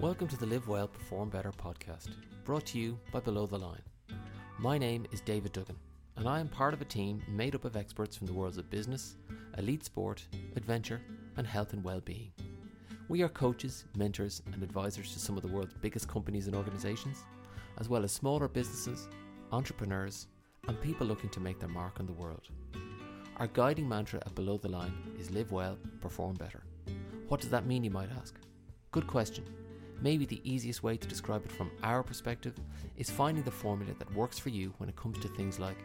Welcome to the Live Well, Perform Better podcast, brought to you by Below the Line. My name is David Duggan, and I am part of a team made up of experts from the worlds of business, elite sport, adventure, and health and well-being. We are coaches, mentors, and advisors to some of the world's biggest companies and organizations, as well as smaller businesses, entrepreneurs, and people looking to make their mark on the world. Our guiding mantra at Below the Line is live well, perform better. What does that mean, you might ask? Good question. Maybe the easiest way to describe it from our perspective is finding the formula that works for you when it comes to things like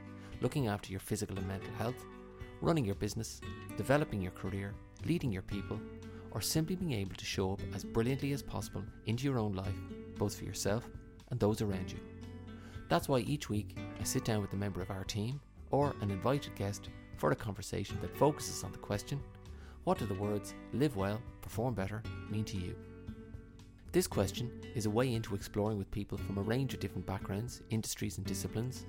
looking after your physical and mental health, running your business, developing your career, leading your people, or simply being able to show up as brilliantly as possible into your own life, both for yourself and those around you. That's why each week I sit down with a member of our team or an invited guest for a conversation that focuses on the question what do the words live well, perform better mean to you? This question is a way into exploring with people from a range of different backgrounds, industries, and disciplines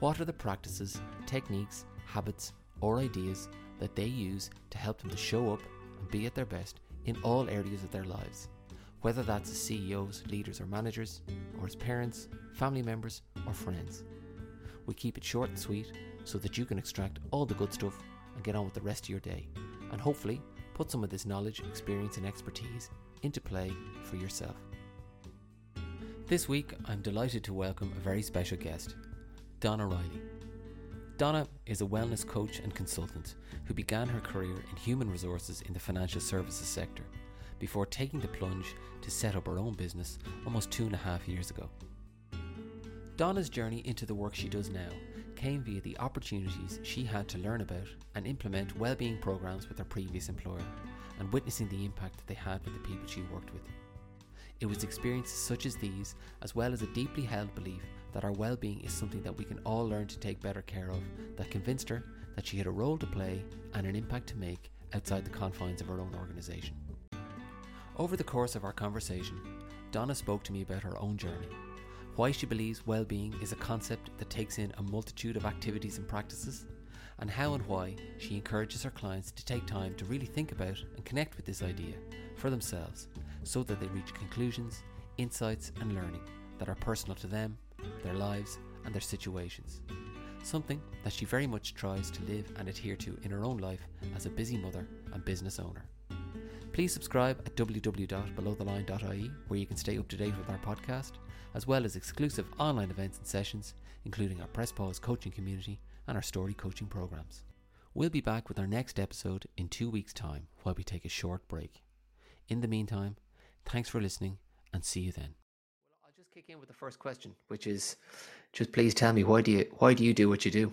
what are the practices, techniques, habits, or ideas that they use to help them to show up and be at their best in all areas of their lives, whether that's as CEOs, leaders, or managers, or as parents, family members, or friends. We keep it short and sweet so that you can extract all the good stuff and get on with the rest of your day, and hopefully put some of this knowledge, experience, and expertise into play for yourself. This week, I'm delighted to welcome a very special guest, Donna Reilly. Donna is a wellness coach and consultant who began her career in human resources in the financial services sector before taking the plunge to set up her own business almost two and a half years ago. Donna's journey into the work she does now came via the opportunities she had to learn about and implement well-being programs with her previous employer and witnessing the impact that they had with the people she worked with. It was experiences such as these, as well as a deeply held belief that our well being is something that we can all learn to take better care of, that convinced her that she had a role to play and an impact to make outside the confines of her own organisation. Over the course of our conversation, Donna spoke to me about her own journey, why she believes well being is a concept that takes in a multitude of activities and practices, and how and why she encourages her clients to take time to really think about and connect with this idea for themselves so that they reach conclusions, insights, and learning that are personal to them, their lives, and their situations. Something that she very much tries to live and adhere to in her own life as a busy mother and business owner. Please subscribe at www.belowtheline.ie where you can stay up to date with our podcast, as well as exclusive online events and sessions, including our Press Pause coaching community and our story coaching programs. We'll be back with our next episode in two weeks' time while we take a short break. In the meantime, thanks for listening and see you then. Well, I'll just kick in with the first question, which is just please tell me why do you why do you do what you do?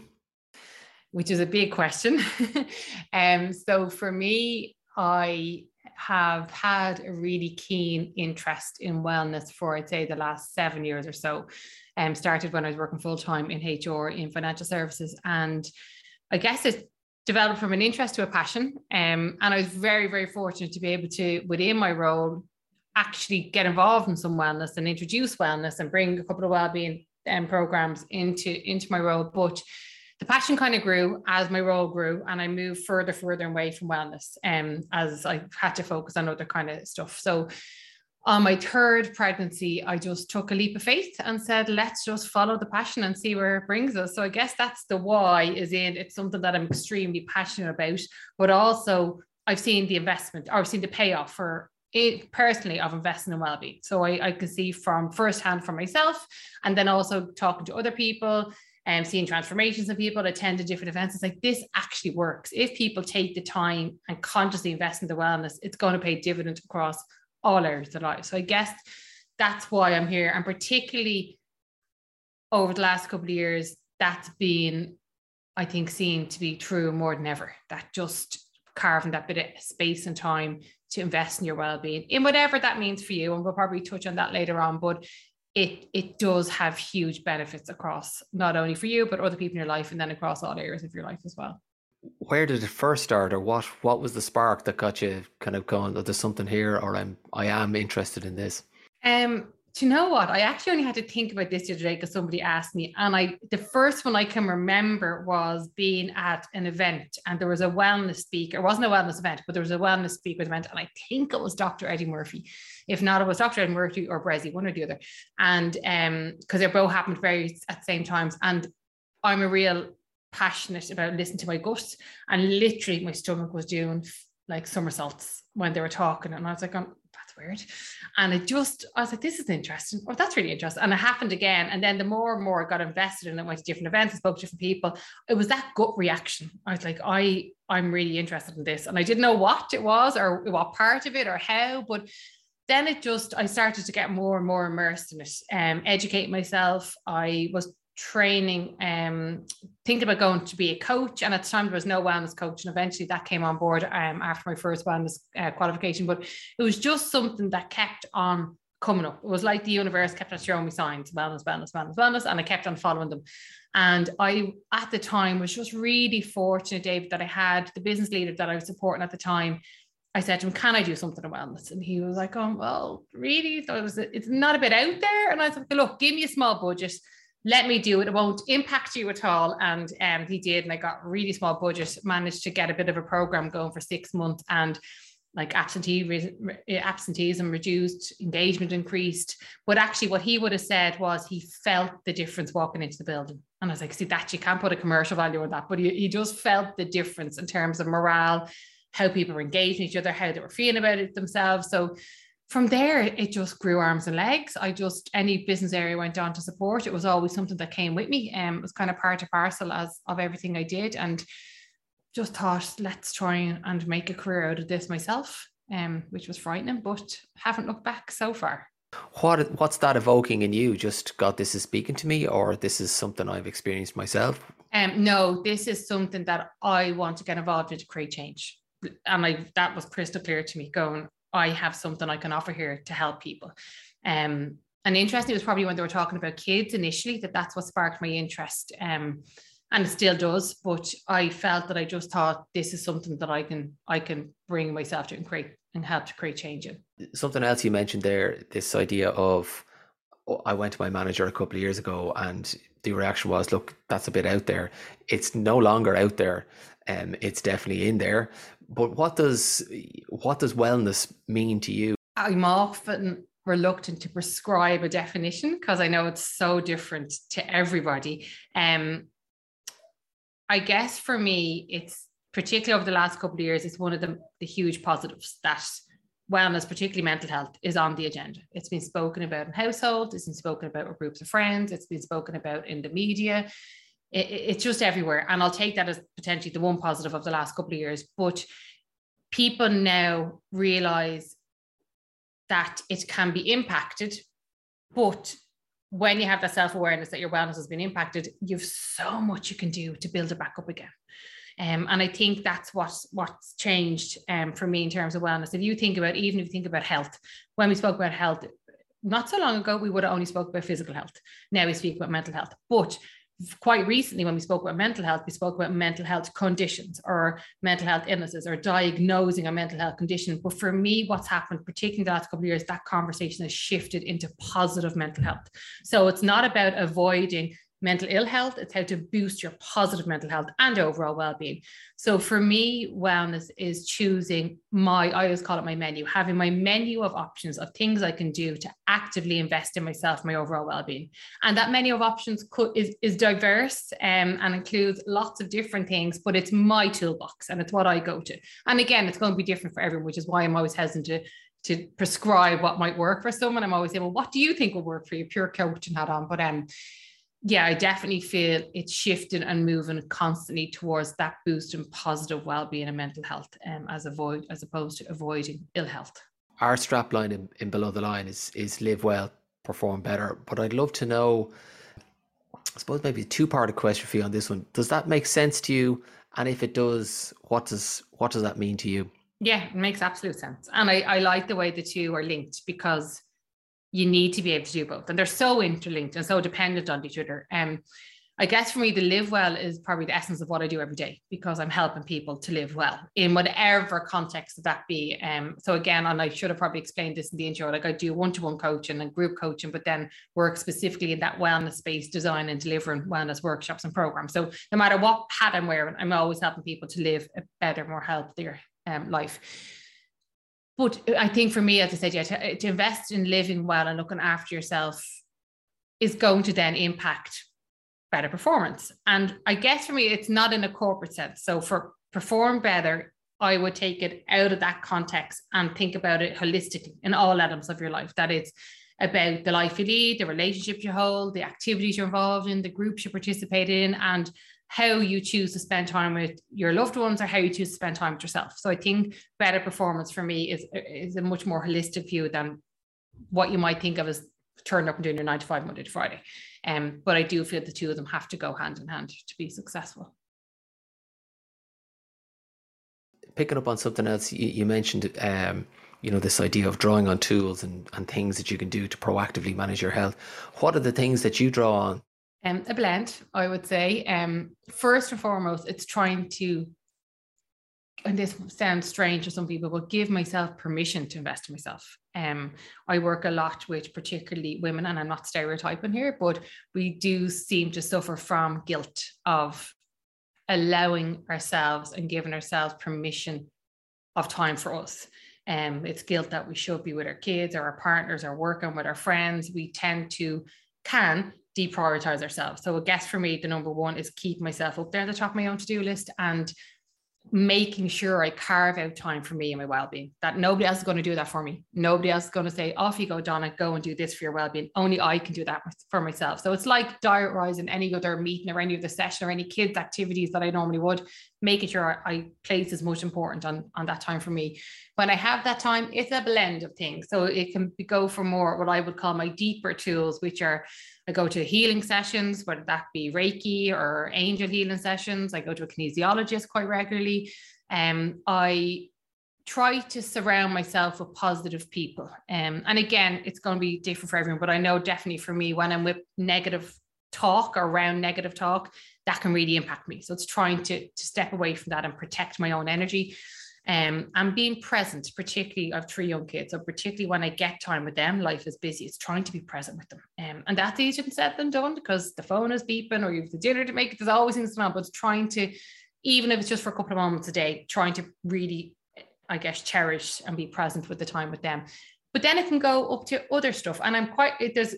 Which is a big question. um, so for me, I have had a really keen interest in wellness for I'd say the last seven years or so um, started when I was working full time in HR in financial services. And I guess it developed from an interest to a passion. Um, and I was very, very fortunate to be able to, within my role, actually get involved in some wellness and introduce wellness and bring a couple of well-being um, programs into, into my role. But the passion kind of grew as my role grew and I moved further, further away from wellness um, as I had to focus on other kind of stuff. So on my third pregnancy, I just took a leap of faith and said, let's just follow the passion and see where it brings us. So I guess that's the why is in it's something that I'm extremely passionate about, but also I've seen the investment or I've seen the payoff for it personally of investing in well-being. So I, I can see from firsthand for myself and then also talking to other people and seeing transformations in people, attend to different events. It's like this actually works. If people take the time and consciously invest in the wellness, it's going to pay dividend across all areas of life. So I guess that's why I'm here. And particularly over the last couple of years, that's been, I think, seen to be true more than ever. That just carving that bit of space and time to invest in your well-being in whatever that means for you. And we'll probably touch on that later on. But it it does have huge benefits across not only for you, but other people in your life and then across all areas of your life as well where did it first start or what what was the spark that got you kind of going oh, there's something here or i'm i am interested in this um do you know what? I actually only had to think about this the other day because somebody asked me. And I the first one I can remember was being at an event and there was a wellness speaker. It wasn't a wellness event, but there was a wellness speaker event. And I think it was Dr. Eddie Murphy. If not, it was Dr. Eddie Murphy or Bressie, one or the other. And um, because they both happened very at the same times. And I'm a real passionate about listening to my gut. And literally my stomach was doing like somersaults when they were talking. And I was like, that's weird. And I just, I was like, this is interesting. Oh, that's really interesting. And it happened again. And then the more and more I got invested in it, went to different events, I spoke to different people. It was that gut reaction. I was like, I, I'm really interested in this. And I didn't know what it was or what part of it or how, but then it just I started to get more and more immersed in it, um, educate myself. I was training, um, thinking about going to be a coach. And at the time, there was no wellness coach. And eventually that came on board um, after my first wellness uh, qualification. But it was just something that kept on coming up. It was like the universe kept on showing me signs wellness, wellness, wellness, wellness. And I kept on following them. And I, at the time, was just really fortunate, David, that I had the business leader that I was supporting at the time. I said to him, "Can I do something in wellness?" And he was like, "Oh, well, really? So it was, it's not a bit out there." And I said, "Look, give me a small budget let me do it. It won't impact you at all. And um, he did. And I got really small budget, managed to get a bit of a program going for six months and like absentee absenteeism reduced, engagement increased. But actually, what he would have said was he felt the difference walking into the building. And I was like, see, that you can't put a commercial value on that, but he, he just felt the difference in terms of morale, how people were engaging each other, how they were feeling about it themselves. So from there, it just grew arms and legs. I just any business area went on to support. It was always something that came with me. Um, it was kind of part of parcel as of everything I did, and just thought, let's try and make a career out of this myself. Um, which was frightening, but haven't looked back so far. What what's that evoking in you? Just God, this is speaking to me, or this is something I've experienced myself? Um, no, this is something that I want to get involved in to create change. And I that was crystal clear to me going, I have something I can offer here to help people. Um, and interesting was probably when they were talking about kids initially that that's what sparked my interest. Um, and it still does. But I felt that I just thought this is something that I can I can bring myself to and create and help to create change in. Something else you mentioned there, this idea of oh, I went to my manager a couple of years ago and the reaction was, look, that's a bit out there. It's no longer out there. Um, it's definitely in there. But what does what does wellness mean to you? I'm often reluctant to prescribe a definition because I know it's so different to everybody. Um, I guess for me, it's particularly over the last couple of years, it's one of the, the huge positives that wellness, particularly mental health, is on the agenda. It's been spoken about in households, it's been spoken about with groups of friends, it's been spoken about in the media it, it's just everywhere. And I'll take that as potentially the one positive of the last couple of years. But people now realize that it can be impacted, but when you have that self-awareness that your wellness has been impacted, you've so much you can do to build it back up again. Um, and I think that's what's what's changed um, for me in terms of wellness. If you think about, even if you think about health, when we spoke about health, not so long ago, we would have only spoke about physical health. Now we speak about mental health. But quite recently when we spoke about mental health we spoke about mental health conditions or mental health illnesses or diagnosing a mental health condition. But for me what's happened particularly the last couple of years that conversation has shifted into positive mental health. So it's not about avoiding mental ill health, it's how to boost your positive mental health and overall well-being. So for me, wellness is choosing my, I always call it my menu, having my menu of options of things I can do to actively invest in myself, my overall well-being. And that menu of options could, is, is diverse um, and includes lots of different things, but it's my toolbox and it's what I go to. And again, it's going to be different for everyone, which is why I'm always hesitant to to prescribe what might work for someone. I'm always saying, well, what do you think will work for you? Pure coaching hat on. But um, yeah, I definitely feel it's shifting and moving constantly towards that boost in positive well-being and mental health, um, as avoid as opposed to avoiding ill health. Our strapline in, in below the line is is live well, perform better. But I'd love to know. I suppose maybe a two-part question for you on this one. Does that make sense to you? And if it does, what does what does that mean to you? Yeah, it makes absolute sense. And I, I like the way the two are linked because you need to be able to do both. And they're so interlinked and so dependent on each other. Um, I guess for me, the live well is probably the essence of what I do every day because I'm helping people to live well in whatever context that be. Um, so again, and I should have probably explained this in the intro, like I do one-to-one coaching and group coaching, but then work specifically in that wellness space, design and delivering wellness workshops and programs. So no matter what hat I'm wearing, I'm always helping people to live a better, more healthier um, life. But I think for me, as I said, yeah, to, to invest in living well and looking after yourself is going to then impact better performance. And I guess for me, it's not in a corporate sense. So for perform better, I would take it out of that context and think about it holistically in all elements of your life. That it's about the life you lead, the relationships you hold, the activities you're involved in, the groups you participate in, and how you choose to spend time with your loved ones or how you choose to spend time with yourself. So I think better performance for me is, is a much more holistic view than what you might think of as turning up and doing your nine to five Monday to Friday. Um, but I do feel the two of them have to go hand in hand to be successful. Picking up on something else, you, you mentioned, um, you know, this idea of drawing on tools and, and things that you can do to proactively manage your health. What are the things that you draw on? Um, a blend, I would say. Um, first and foremost, it's trying to and this sounds strange to some people, but give myself permission to invest in myself. Um, I work a lot with particularly women, and I'm not stereotyping here, but we do seem to suffer from guilt of allowing ourselves and giving ourselves permission of time for us. Um, it's guilt that we should be with our kids or our partners or working with our friends. We tend to can deprioritize ourselves. So I guess for me, the number one is keep myself up there at the top of my own to-do list and making sure I carve out time for me and my well-being. That nobody else is going to do that for me. Nobody else is going to say, "Off you go, Donna. Go and do this for your well-being." Only I can do that for myself. So it's like diarising any other meeting or any other session or any kids' activities that I normally would, making sure I place as much important on on that time for me. When I have that time, it's a blend of things. So it can go for more what I would call my deeper tools, which are I go to healing sessions, whether that be Reiki or angel healing sessions. I go to a kinesiologist quite regularly. Um, I try to surround myself with positive people. Um, and again, it's going to be different for everyone, but I know definitely for me, when I'm with negative talk or around negative talk, that can really impact me. So it's trying to, to step away from that and protect my own energy. Um, and being present, particularly I have three young kids, so particularly when I get time with them, life is busy. It's trying to be present with them. Um, and that's easier said than done because the phone is beeping or you have the dinner to make. There's always things going on, but it's trying to, even if it's just for a couple of moments a day, trying to really, I guess, cherish and be present with the time with them. But then it can go up to other stuff. And I'm quite, there's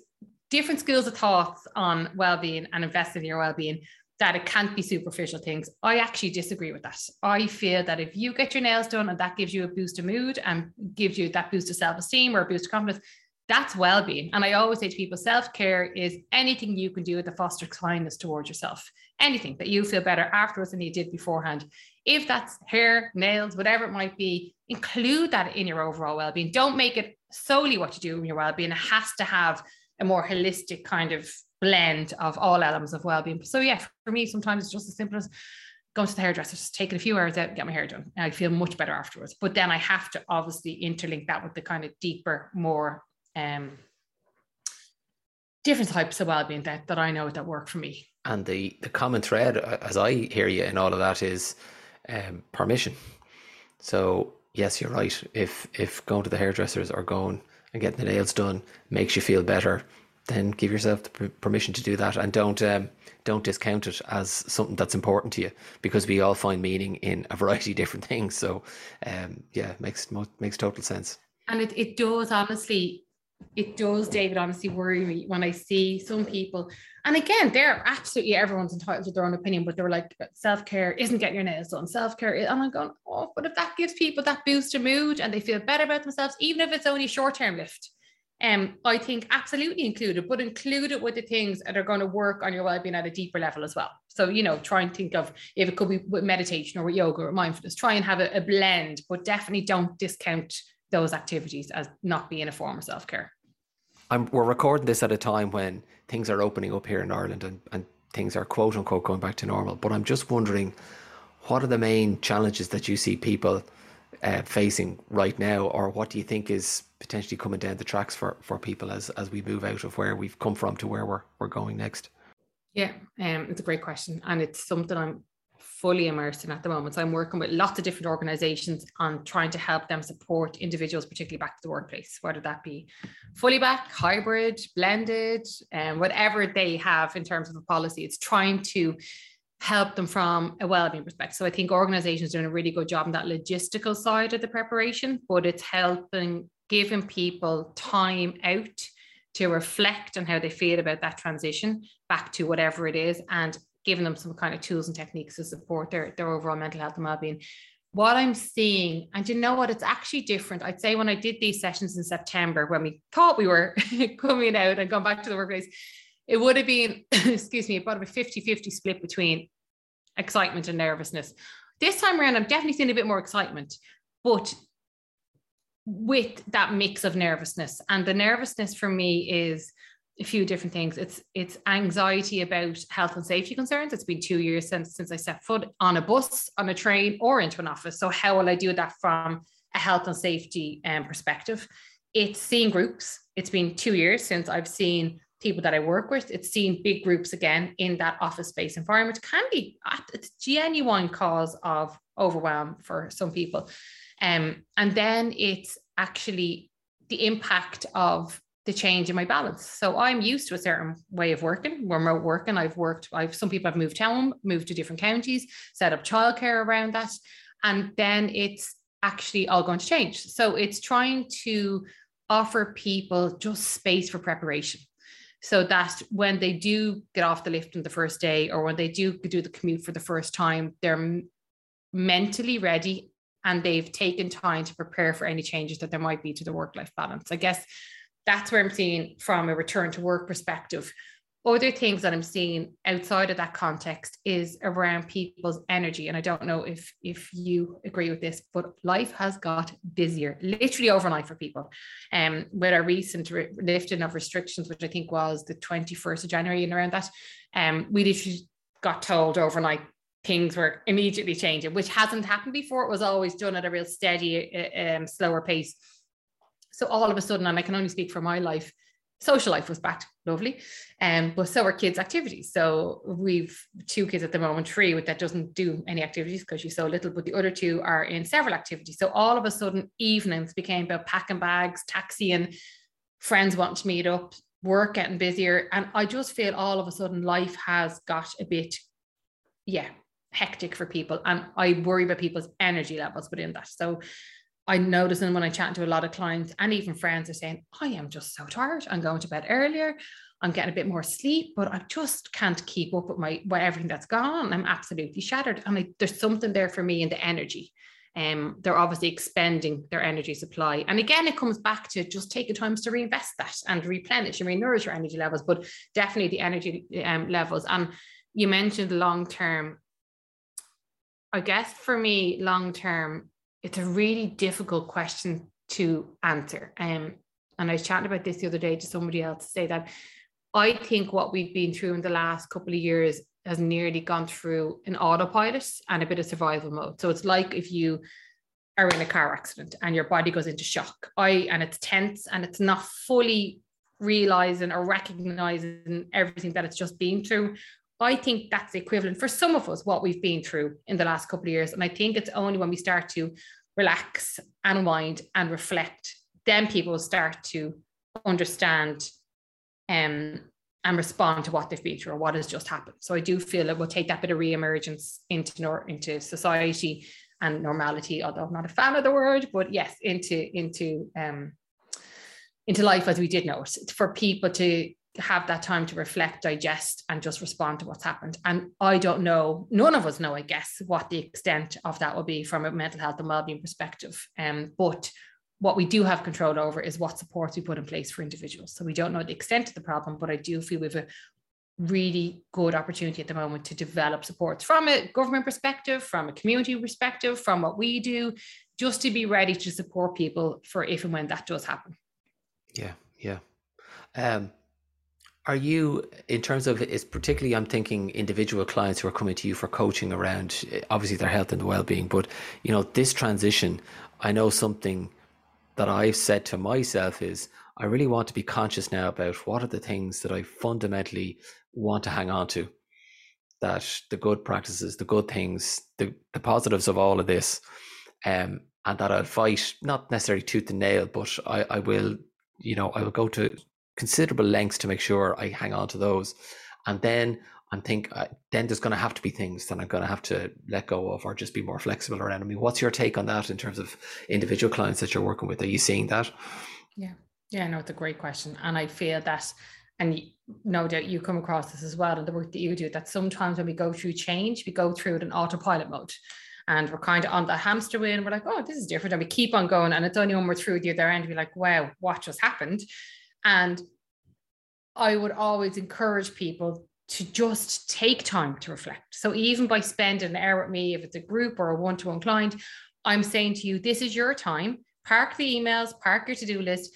different schools of thoughts on well-being and investing in your well-being that it can't be superficial things. I actually disagree with that. I feel that if you get your nails done and that gives you a boost of mood and gives you that boost of self esteem or a boost of confidence, that's well being. And I always say to people self care is anything you can do to foster kindness towards yourself, anything that you feel better afterwards than you did beforehand. If that's hair, nails, whatever it might be, include that in your overall well being. Don't make it solely what you do in your well being. It has to have a more holistic kind of blend of all elements of well-being. So yeah, for me, sometimes it's just as simple as going to the hairdresser, just taking a few hours out, get my hair done. I feel much better afterwards. But then I have to obviously interlink that with the kind of deeper, more um, different types of well-being that, that I know that work for me. And the the common thread, uh, as I hear you in all of that, is um, permission. So yes, you're right. If if going to the hairdressers or going and getting the nails done makes you feel better, then give yourself the permission to do that and don't um, don't discount it as something that's important to you because we all find meaning in a variety of different things. So um, yeah makes makes total sense. And it, it does honestly it does david honestly worry me when i see some people. And again they're absolutely everyone's entitled to their own opinion but they're like self-care isn't getting your nails done. Self-care and i'm going oh but if that gives people that boost of mood and they feel better about themselves even if it's only short-term lift um, I think absolutely included, but include it with the things that are going to work on your well-being at a deeper level as well. So, you know, try and think of if it could be with meditation or with yoga or mindfulness, try and have a, a blend, but definitely don't discount those activities as not being a form of self-care. I'm, we're recording this at a time when things are opening up here in Ireland and, and things are quote unquote going back to normal. But I'm just wondering, what are the main challenges that you see people uh, facing right now, or what do you think is potentially coming down the tracks for, for people as as we move out of where we've come from to where we're we're going next? Yeah, um, it's a great question. And it's something I'm fully immersed in at the moment. So I'm working with lots of different organizations on trying to help them support individuals, particularly back to the workplace, whether that be fully back, hybrid, blended, and um, whatever they have in terms of a policy. It's trying to help them from a well-being perspective. So I think organizations are doing a really good job on that logistical side of the preparation, but it's helping giving people time out to reflect on how they feel about that transition back to whatever it is and giving them some kind of tools and techniques to support their, their overall mental health and well-being. What i'm seeing and you know what it's actually different. I'd say when i did these sessions in september when we thought we were coming out and going back to the workplace it would have been excuse me about a 50-50 split between excitement and nervousness. This time around i'm definitely seeing a bit more excitement but with that mix of nervousness. And the nervousness for me is a few different things. It's it's anxiety about health and safety concerns. It's been two years since since i set foot on a bus on a train or into an office. So how will i do that from a health and safety um, perspective? It's seeing groups. It's been two years since i've seen people that i work with. It's seeing big groups again in that office space environment. Can be it's genuine cause of overwhelm for some people um, and then it's actually the impact of the change in my balance. So I'm used to a certain way of working, remote working. I've worked, I've some people have moved home, moved to different counties, set up childcare around that. And then it's actually all going to change. So it's trying to offer people just space for preparation. So that when they do get off the lift on the first day or when they do do the commute for the first time, they're mentally ready and they've taken time to prepare for any changes that there might be to the work life balance. I guess that's where I'm seeing from a return to work perspective. Other things that I'm seeing outside of that context is around people's energy. And I don't know if, if you agree with this, but life has got busier, literally overnight for people. Um, with our recent re- lifting of restrictions, which I think was the 21st of January and around that, um, we literally got told overnight things were immediately changing, which hasn't happened before. It was always done at a real steady, uh, um, slower pace. So all of a sudden, and I can only speak for my life, social life was back lovely. Um, but so are kids' activities. So we've two kids at the moment, three that doesn't do any activities because she's so little, but the other two are in several activities. So all of a sudden, evenings became about packing bags, taxiing, friends wanting to meet up, work getting busier. And I just feel all of a sudden life has got a bit, yeah, hectic for people. And I worry about people's energy levels within that. So I notice and when I chat to a lot of clients and even friends are saying, I am just so tired. I'm going to bed earlier. I'm getting a bit more sleep, but I just can't keep up with my with everything that's gone. I'm absolutely shattered. And I, there's something there for me in the energy. Um, they're obviously expending their energy supply. And again, it comes back to just taking times to reinvest that and replenish and renourish your energy levels, but definitely the energy um, levels. And you mentioned long term I guess for me, long term, it's a really difficult question to answer. Um, and I was chatting about this the other day to somebody else to say that I think what we've been through in the last couple of years has nearly gone through an autopilot and a bit of survival mode. So it's like if you are in a car accident and your body goes into shock. I and it's tense and it's not fully realizing or recognizing everything that it's just been through. I think that's equivalent for some of us what we've been through in the last couple of years. And I think it's only when we start to relax, and unwind, and reflect, then people start to understand um, and respond to what they've been through or what has just happened. So I do feel it will take that bit of re-emergence into nor- into society and normality, although I'm not a fan of the word, but yes, into into um, into life as we did know it, for people to have that time to reflect, digest, and just respond to what's happened. And I don't know, none of us know, I guess, what the extent of that will be from a mental health and well-being perspective. Um, but what we do have control over is what supports we put in place for individuals. So we don't know the extent of the problem, but I do feel we have a really good opportunity at the moment to develop supports from a government perspective, from a community perspective, from what we do, just to be ready to support people for if and when that does happen. Yeah, yeah. Um, are you, in terms of, is particularly, I'm thinking individual clients who are coming to you for coaching around, obviously their health and well-being, but you know, this transition, I know something that I've said to myself is, I really want to be conscious now about what are the things that I fundamentally want to hang on to. that the good practices, the good things, the, the positives of all of this, um, and that I'll fight not necessarily tooth and nail, but I, I will, you know, I will go to considerable lengths to make sure I hang on to those, and then I think uh, then there's going to have to be things that I'm going to have to let go of or just be more flexible around. I mean, what's your take on that in terms of individual clients that you're working with? Are you seeing that? Yeah, yeah, no, it's a great question, and I feel that and no doubt you come across this as well in the work that you do that sometimes when we go through change we go through it in autopilot mode and we're kind of on the hamster wheel and we're like oh this is different and we keep on going and it's only when we're through the other end we're like wow what just happened and i would always encourage people to just take time to reflect so even by spending an hour with me if it's a group or a one-to-one client i'm saying to you this is your time park the emails park your to-do list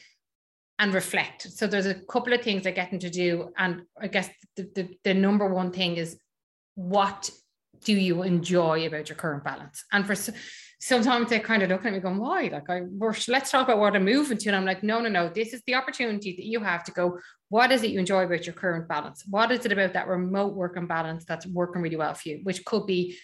and reflect. So there's a couple of things I get them to do. And I guess the, the, the, number one thing is what do you enjoy about your current balance? And for sometimes they kind of look at me going, why? Like I let's talk about what I'm moving to. And I'm like, no, no, no. This is the opportunity that you have to go, what is it you enjoy about your current balance? What is it about that remote working balance that's working really well for you? Which could be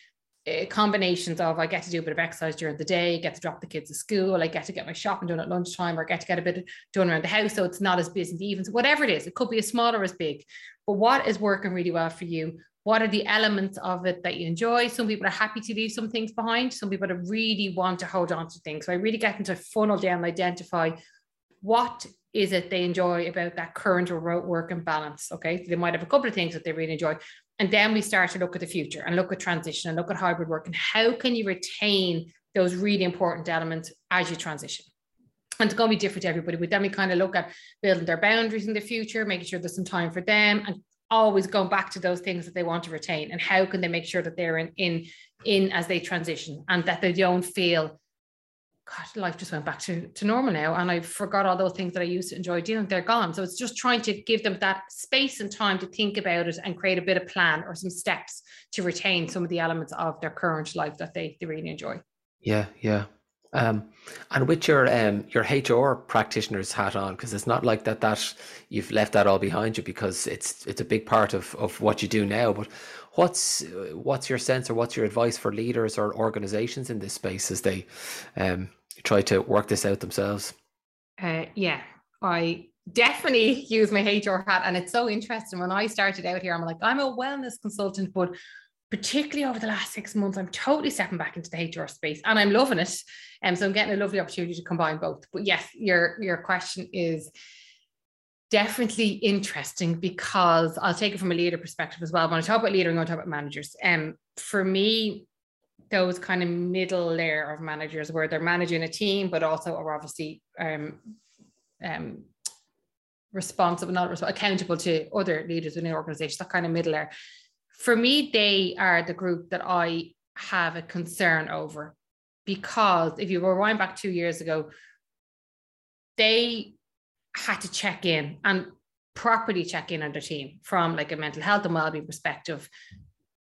uh, combinations of I get to do a bit of exercise during the day, get to drop the kids to school, I get to get my shopping done at lunchtime, or get to get a bit done around the house so it's not as busy as even. So whatever it is, it could be as small or as big. But what is working really well for you? What are the elements of it that you enjoy? Some people are happy to leave some things behind. Some people really want to hold on to things. So I really get into funnel down and identify what is it they enjoy about that current remote work and balance. Okay. So they might have a couple of things that they really enjoy. And then we start to look at the future and look at transition and look at hybrid work and how can you retain those really important elements as you transition. And it's going to be different to everybody. But then we kind of look at building their boundaries in the future, making sure there's some time for them, and always going back to those things that they want to retain. And how can they make sure that they're in in in as they transition and that they don't feel God, life just went back to, to normal now. And I forgot all those things that I used to enjoy doing. They're gone. So it's just trying to give them that space and time to think about it and create a bit of plan or some steps to retain some of the elements of their current life that they, they really enjoy. Yeah, yeah. Um, and with your um, your HR practitioner's hat on, because it's not like that that you've left that all behind you, because it's it's a big part of, of what you do now. But what's what's your sense or what's your advice for leaders or organizations in this space as they um, try to work this out themselves? Uh, yeah, I definitely use my HR hat, and it's so interesting. When I started out here, I'm like, I'm a wellness consultant, but particularly over the last six months, I'm totally stepping back into the HR space, and I'm loving it. And um, so I'm getting a lovely opportunity to combine both. But yes, your your question is definitely interesting because I'll take it from a leader perspective as well. When I talk about leader, I'm going to talk about managers. Um, for me, those kind of middle layer of managers where they're managing a team, but also are obviously um, um, responsible, not responsible, accountable to other leaders within the organization, that kind of middle layer. For me, they are the group that I have a concern over because if you rewind back two years ago, they had to check in and properly check in on their team from like a mental health and well-being perspective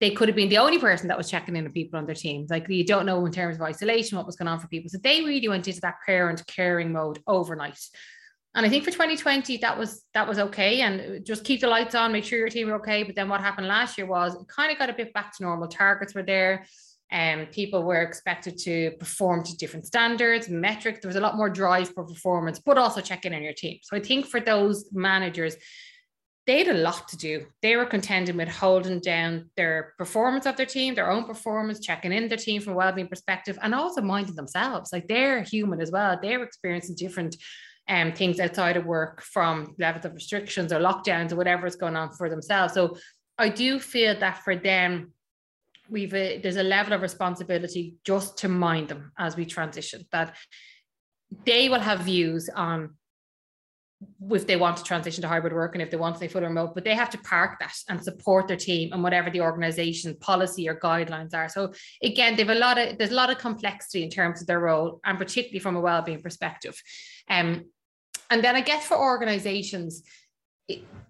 they could have been the only person that was checking in on people on their team. Like you don't know in terms of isolation what was going on for people. So they really went into that parent caring mode overnight. And I think for 2020 that was that was okay. And just keep the lights on, make sure your team are okay. But then what happened last year was it kind of got a bit back to normal. Targets were there and um, people were expected to perform to different standards, metrics. There was a lot more drive for performance, but also check in on your team. So I think for those managers, they had a lot to do. They were contending with holding down their performance of their team, their own performance, checking in their team from a well-being perspective, and also minding themselves. Like they're human as well. They're experiencing different um, things outside of work from levels of restrictions or lockdowns or whatever is going on for themselves. So I do feel that for them, we've a, there's a level of responsibility just to mind them as we transition that they will have views on if they want to transition to hybrid work and if they want to stay fully remote, but they have to park that and support their team and whatever the organization policy or guidelines are. So again, they've a lot of there's a lot of complexity in terms of their role and particularly from a well-being perspective. Um, and then I guess for organizations,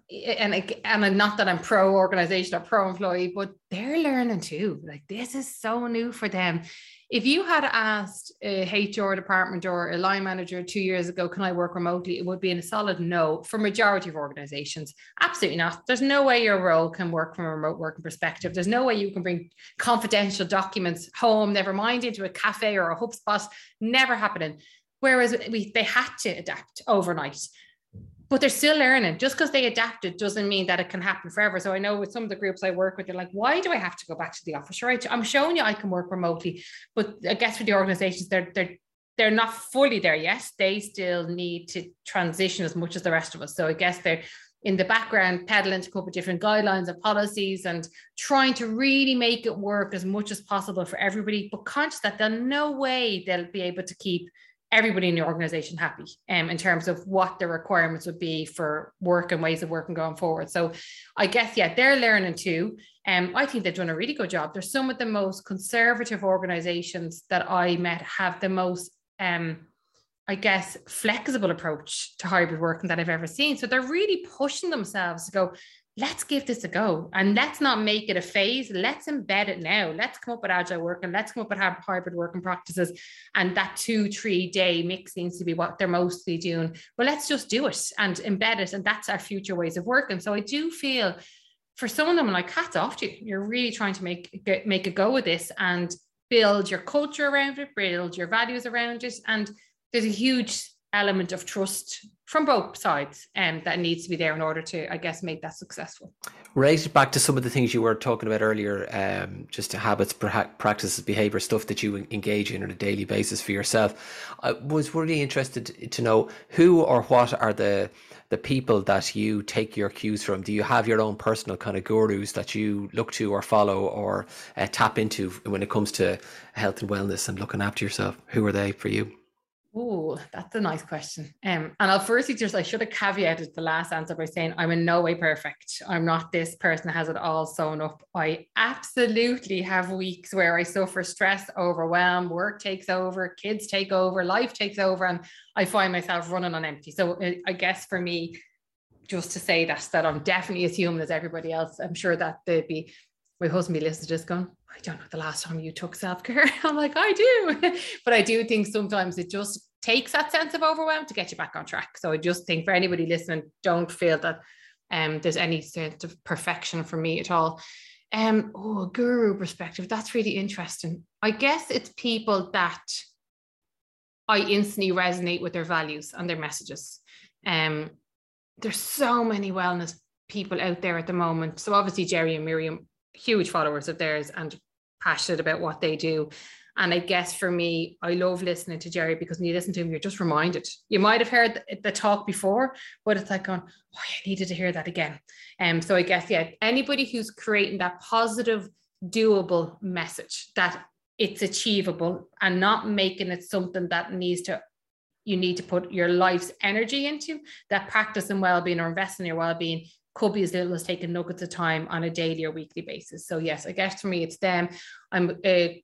and and not that I'm pro organization or pro employee, but they're learning too. Like this is so new for them. If you had asked a HR department or a line manager two years ago, can I work remotely? It would be in a solid no for majority of organizations. Absolutely not. There's no way your role can work from a remote working perspective. There's no way you can bring confidential documents home, never mind into a cafe or a HubSpot. Never happening. Whereas we, they had to adapt overnight but they're still learning. Just because they adapted doesn't mean that it can happen forever. So I know with some of the groups I work with, they're like, why do I have to go back to the office? Right. I'm showing you I can work remotely. But I guess with the organizations, they're they're they're not fully there yet. They still need to transition as much as the rest of us. So I guess they're in the background peddling to a couple of different guidelines and policies and trying to really make it work as much as possible for everybody, but conscious that there's no way they'll be able to keep everybody in the organization happy um, in terms of what the requirements would be for work and ways of working going forward. So I guess, yeah, they're learning too. Um, I think they've done a really good job. There's some of the most conservative organizations that I met have the most, um, I guess, flexible approach to hybrid working that I've ever seen. So they're really pushing themselves to go, let's give this a go and let's not make it a phase. Let's embed it now. Let's come up with agile work and let's come up with hybrid working practices. And that two, three day mix seems to be what they're mostly doing. Well, let's just do it and embed it. And that's our future ways of working. So I do feel for some of them, I'm like hats off to you. You're really trying to make get, make a go with this and build your culture around it, build your values around it. And there's a huge element of trust from both sides and um, that needs to be there in order to i guess make that successful. Related back to some of the things you were talking about earlier um, just habits practices behavior stuff that you engage in on a daily basis for yourself. I was really interested to know who or what are the the people that you take your cues from? Do you have your own personal kind of gurus that you look to or follow or uh, tap into when it comes to health and wellness and looking after yourself? Who are they for you Oh, that's a nice question. Um, and I'll firstly just I should have caveated the last answer by saying I'm in no way perfect. I'm not this person that has it all sewn up. I absolutely have weeks where I suffer stress, overwhelm, work takes over, kids take over, life takes over, and I find myself running on empty. So uh, I guess for me, just to say that that I'm definitely as human as everybody else. I'm sure that they'd be my husband be listening to this going, I don't know the last time you took self-care. I'm like, I do. but I do think sometimes it just takes that sense of overwhelm to get you back on track. So I just think for anybody listening, don't feel that um, there's any sense of perfection for me at all. Um, oh, guru perspective, that's really interesting. I guess it's people that I instantly resonate with their values and their messages. Um, there's so many wellness people out there at the moment. So obviously Jerry and Miriam, huge followers of theirs and passionate about what they do. And I guess for me, I love listening to Jerry because when you listen to him, you're just reminded. You might have heard the, talk before, but it's like going, oh, I needed to hear that again. And um, so I guess, yeah, anybody who's creating that positive, doable message that it's achievable and not making it something that needs to you need to put your life's energy into that practice and well-being or invest in your well-being could be as little as taking nuggets of time on a daily or weekly basis. So yes, I guess for me it's them. I'm a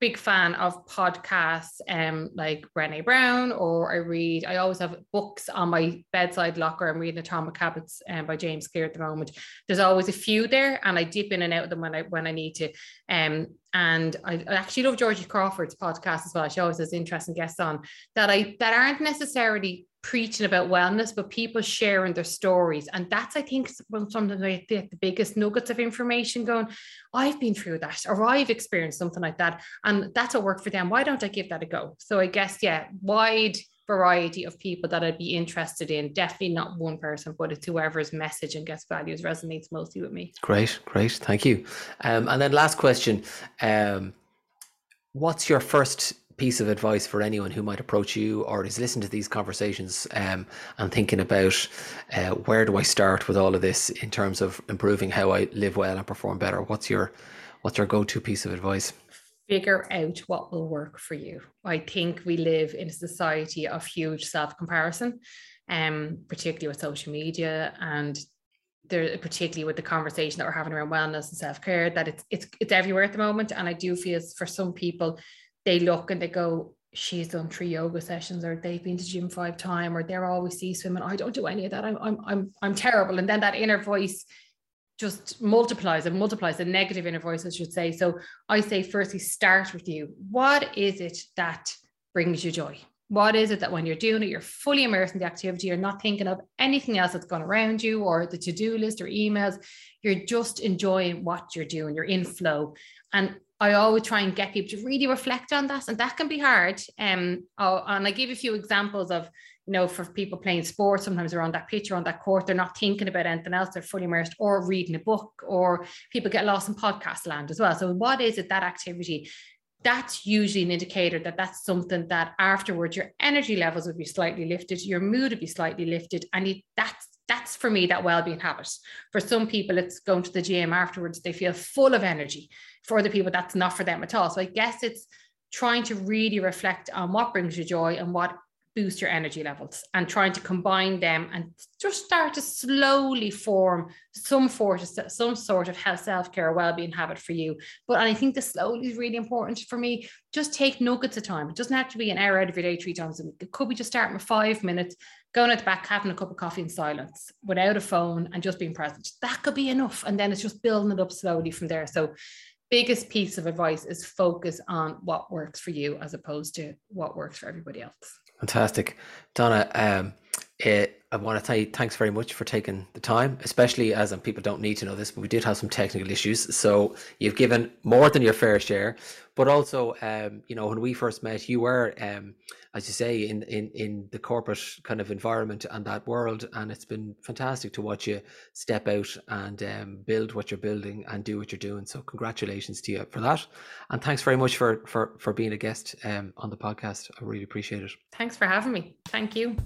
big fan of podcasts um like Brené Brown or I read I always have books on my bedside locker. I'm reading Atomic Habits um, by James Clear at the moment. There's always a few there and I dip in and out of them when I when I need to. Um and I, I actually love Georgie Crawford's podcast as well. She always has interesting guests on that I that aren't necessarily preaching about wellness, but people sharing their stories. And that's, I think, sometimes I get the biggest nuggets of information going, I've been through that, or I've experienced something like that. And that's a work for them. Why don't I give that a go? So I guess, yeah, wide variety of people that I'd be interested in. Definitely not one person, but it's whoever's message and guest values resonates mostly with me. Great, great. Thank you. Um, and then last question. Um, what's your first piece of advice for anyone who might approach you or is listening to these conversations um, and thinking about uh, where do I start with all of this in terms of improving how I live well and perform better? What's your what's your go-to piece of advice? Figure out what will work for you. I think we live in a society of huge self-comparison, um, particularly with social media and there, particularly with the conversation that we're having around wellness and self-care, that it's it's it's everywhere at the moment. And I do feel for some people they look and they go, she's done three yoga sessions or they've been to gym five time or they're always sea swimming. I don't do any of that. I'm I'm I'm I'm terrible. And then that inner voice just multiplies and multiplies the negative inner voice, I should say. So I say firstly, start with you. What is it that brings you joy? What is it that when you're doing it, you're fully immersed in the activity, you're not thinking of anything else that's gone around you or the to-do list or emails, you're just enjoying what you're doing, you're in flow. And I always try and get people to really reflect on that. And that can be hard. Um, oh, and I give a few examples of, you know, for people playing sports, sometimes they're on that pitch or on that court, they're not thinking about anything else, they're fully immersed or reading a book, or people get lost in podcast land as well. So, what is it that activity? That's usually an indicator that that's something that afterwards your energy levels would be slightly lifted, your mood would be slightly lifted, and you, that's that's for me that well-being habit for some people it's going to the gym afterwards they feel full of energy for other people that's not for them at all. So i guess it's trying to really reflect on what brings you joy and what boosts your energy levels and trying to combine them and just start to slowly form some sort of some sort of health self-care well-being habit for you. But i think the slowly is really important for me. Just take nuggets of time. It doesn't have to be an hour out of your day three times a week. It could be just starting with five minutes going at the back having a cup of coffee in silence without a phone and just being present. That could be enough. And then it's just building it up slowly from there. So biggest piece of advice is focus on what works for you as opposed to what works for everybody else Fantastic. Donna, um, it, I want to say thanks very much for taking the time, especially as um, people don't need to know this, but we did have some technical issues. So you've given more than your fair share, but also, um, you know, when we first met, you were, um, as you say, in, in, in the corporate kind of environment and that world. And it's been fantastic to watch you step out and um, build what you're building and do what you're doing. So congratulations to you for that. And thanks very much for, for, for being a guest um, on the podcast. I really appreciate it. Thanks for having me. Thank you.